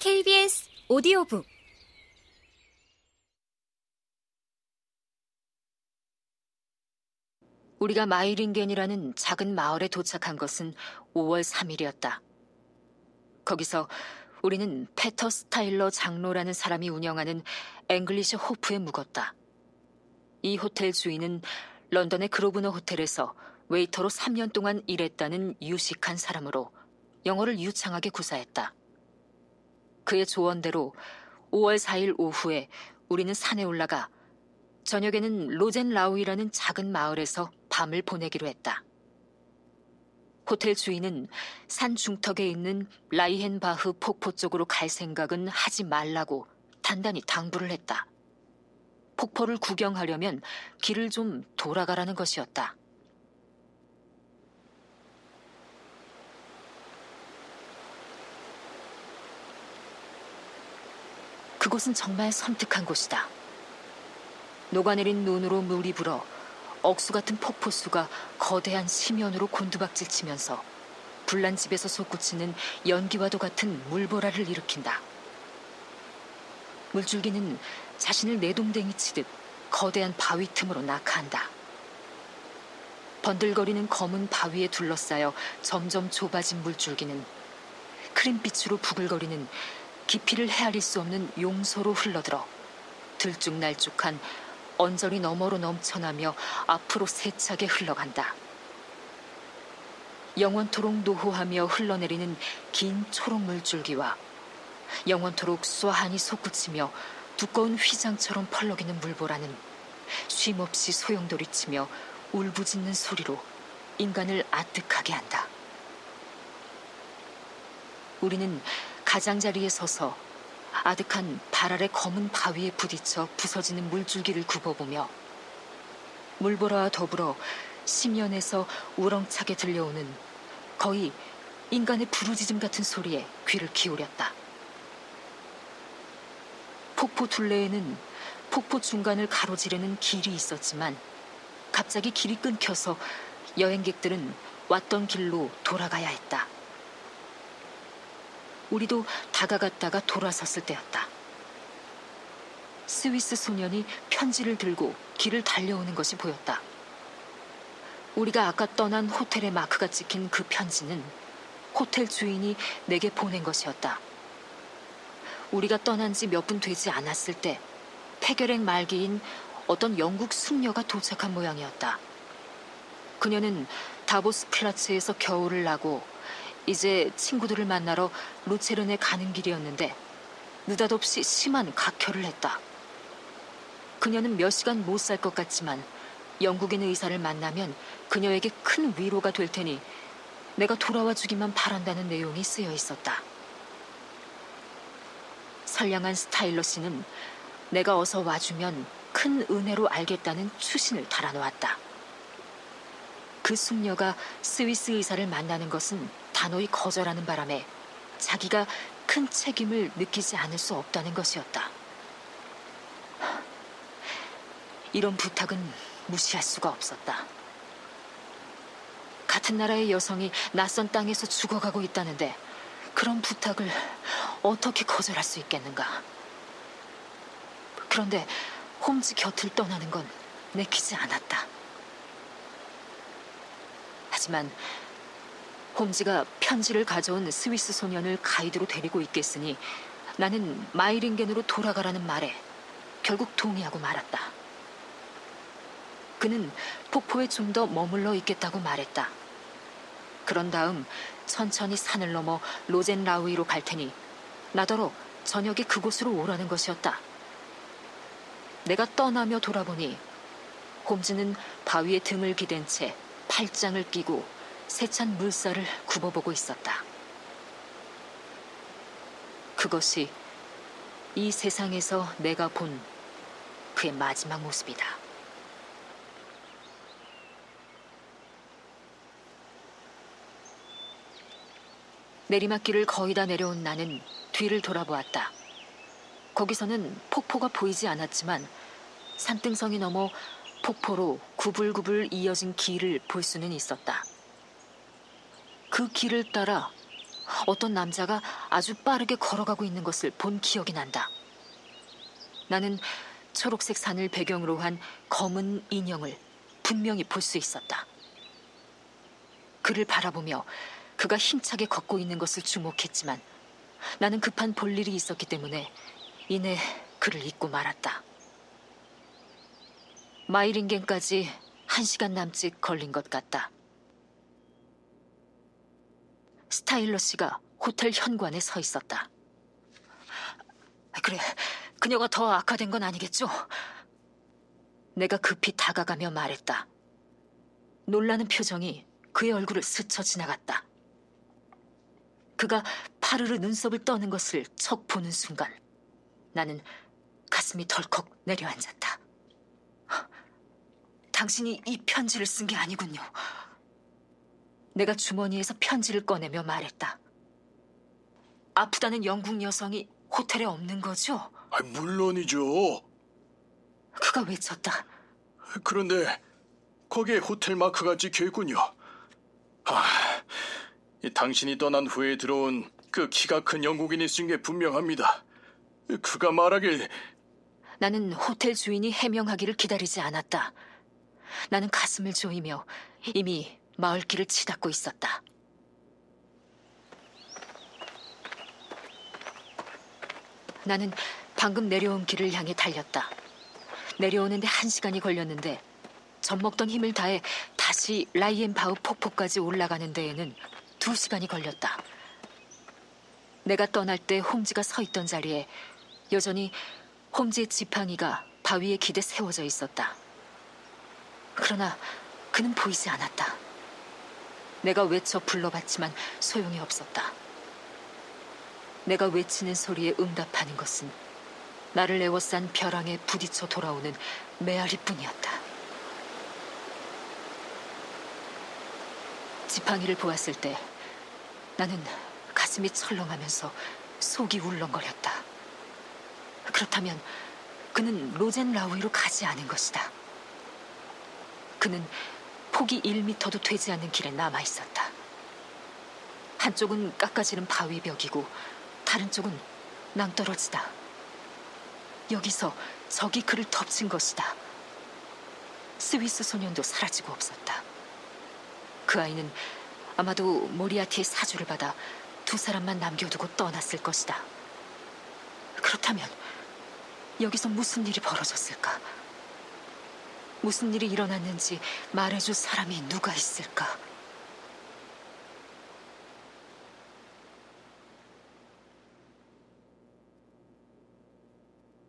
KBS 오디오북 우리가 마이링겐이라는 작은 마을에 도착한 것은 5월 3일이었다. 거기서 우리는 페터 스타일러 장로라는 사람이 운영하는 앵글리시 호프에 묵었다. 이 호텔 주인은 런던의 그로브너 호텔에서 웨이터로 3년 동안 일했다는 유식한 사람으로 영어를 유창하게 구사했다. 그의 조언대로 5월 4일 오후에 우리는 산에 올라가 저녁에는 로젠 라우이라는 작은 마을에서 밤을 보내기로 했다. 호텔 주인은 산 중턱에 있는 라이헨바흐 폭포 쪽으로 갈 생각은 하지 말라고 단단히 당부를 했다. 폭포를 구경하려면 길을 좀 돌아가라는 것이었다. 그곳은 정말 섬뜩한 곳이다. 녹아내린 눈으로 물이 불어 억수 같은 폭포수가 거대한 심연으로 곤두박질 치면서 불난 집에서 솟구치는 연기와도 같은 물보라를 일으킨다. 물줄기는 자신을 내동댕이 치듯 거대한 바위 틈으로 낙하한다. 번들거리는 검은 바위에 둘러싸여 점점 좁아진 물줄기는 크림빛으로 부글거리는 깊이를 헤아릴 수 없는 용소로 흘러들어 들쭉날쭉한 언저리 너머로 넘쳐나며 앞으로 세차게 흘러간다. 영원토록 노호하며 흘러내리는 긴 초록 물줄기와 영원토록 쏘하니 솟구치며 두꺼운 휘장처럼 펄럭이는 물보라는 쉼없이 소용돌이치며 울부짖는 소리로 인간을 아득하게 한다. 우리는 가장자리에 서서 아득한 발 아래 검은 바위에 부딪혀 부서지는 물줄기를 굽어보며 물보라와 더불어 심연에서 우렁차게 들려오는 거의 인간의 부르짖음 같은 소리에 귀를 기울였다. 폭포 둘레에는 폭포 중간을 가로지르는 길이 있었지만 갑자기 길이 끊겨서 여행객들은 왔던 길로 돌아가야 했다. 우리도 다가갔다가 돌아섰을 때였다. 스위스 소년이 편지를 들고 길을 달려오는 것이 보였다. 우리가 아까 떠난 호텔의 마크가 찍힌 그 편지는 호텔 주인이 내게 보낸 것이었다. 우리가 떠난 지 몇 분 되지 않았을 때 폐결핵 말기인 어떤 영국 숙녀가 도착한 모양이었다. 그녀는 다보스 플라츠에서 겨울을 나고 이제 친구들을 만나러 루체른에 가는 길이었는데 느닷없이 심한 각혈을 했다. 그녀는 몇 시간 못 살 것 같지만 영국인 의사를 만나면 그녀에게 큰 위로가 될 테니 내가 돌아와 주기만 바란다는 내용이 쓰여 있었다. 선량한 스타일러 씨는 내가 어서 와주면 큰 은혜로 알겠다는 추신을 달아놓았다. 그 숙녀가 스위스 의사를 만나는 것은 단호히 거절하는 바람에 자기가 큰 책임을 느끼지 않을 수 없다는 것이었다. 이런 부탁은 무시할 수가 없었다. 같은 나라의 여성이 낯선 땅에서 죽어가고 있다는데 그런 부탁을 어떻게 거절할 수 있겠는가? 그런데 홈즈 곁을 떠나는 건 내키지 않았다. 하지만 홈즈가 편지를 가져온 스위스 소년을 가이드로 데리고 있겠으니 나는 마이링겐으로 돌아가라는 말에 결국 동의하고 말았다. 그는 폭포에 좀 더 머물러 있겠다고 말했다. 그런 다음 천천히 산을 넘어 로젠 라우이로 갈 테니 나더러 저녁에 그곳으로 오라는 것이었다. 내가 떠나며 돌아보니 홈즈는 바위에 등을 기댄 채 팔짱을 끼고 세찬 물살을 굽어보고 있었다. 그것이 이 세상에서 내가 본 그의 마지막 모습이다. 내리막길을 거의 다 내려온 나는 뒤를 돌아보았다. 거기서는 폭포가 보이지 않았지만 산등성이 넘어 폭포로 구불구불 이어진 길을 볼 수는 있었다. 그 길을 따라 어떤 남자가 아주 빠르게 걸어가고 있는 것을 본 기억이 난다. 나는 초록색 산을 배경으로 한 검은 인형을 분명히 볼 수 있었다. 그를 바라보며 그가 힘차게 걷고 있는 것을 주목했지만 나는 급한 볼 일이 있었기 때문에 이내 그를 잊고 말았다. 마이링겐까지 한 시간 남짓 걸린 것 같다. 스타일러 씨가 호텔 현관에 서 있었다. 그래, 그녀가 더 악화된 건 아니겠죠? 내가 급히 다가가며 말했다. 놀라는 표정이 그의 얼굴을 스쳐 지나갔다. 그가 파르르 눈썹을 떠는 것을 척 보는 순간 나는 가슴이 덜컥 내려앉았다. 당신이 이 편지를 쓴 게 아니군요. 내가 주머니에서 편지를 꺼내며 말했다. 아프다는 영국 여성이 호텔에 없는 거죠? 아, 물론이죠. 그가 외쳤다. 그런데 거기에 호텔 마크가 찍혀 있군요. 아, 이 당신이 떠난 후에 들어온 그 키가 큰 영국인이 쓴 게 분명합니다. 그가 말하길 나는 호텔 주인이 해명하기를 기다리지 않았다. 나는 가슴을 조이며 이미 마을길을 치닫고 있었다. 나는 방금 내려온 길을 향해 달렸다. 내려오는데 한 시간이 걸렸는데 젖먹던 힘을 다해 다시 라이엔바우 폭포까지 올라가는 데에는 두 시간이 걸렸다. 내가 떠날 때 홈즈가 서 있던 자리에 여전히 홈즈의 지팡이가 바위에 기대 세워져 있었다. 그러나 그는 보이지 않았다. 내가 외쳐 불러봤지만 소용이 없었다. 내가 외치는 소리에 응답하는 것은 나를 에워싼 벼랑에 부딪혀 돌아오는 메아리뿐이었다. 지팡이를 보았을 때 나는 가슴이 철렁하면서 속이 울렁거렸다. 그렇다면 그는 로젠 라우이로 가지 않은 것이다. 그는 폭이 1미터도 되지 않는 길에 남아 있었다. 한쪽은 깎아지른 바위 벽이고 다른 쪽은 낭떠러지다. 여기서 적이 그를 덮친 것이다. 스위스 소년도 사라지고 없었다. 그 아이는 아마도 모리아티의 사주를 받아 두 사람만 남겨두고 떠났을 것이다. 그렇다면 여기서 무슨 일이 벌어졌을까? 무슨 일이 일어났는지 말해줄 사람이 누가 있을까?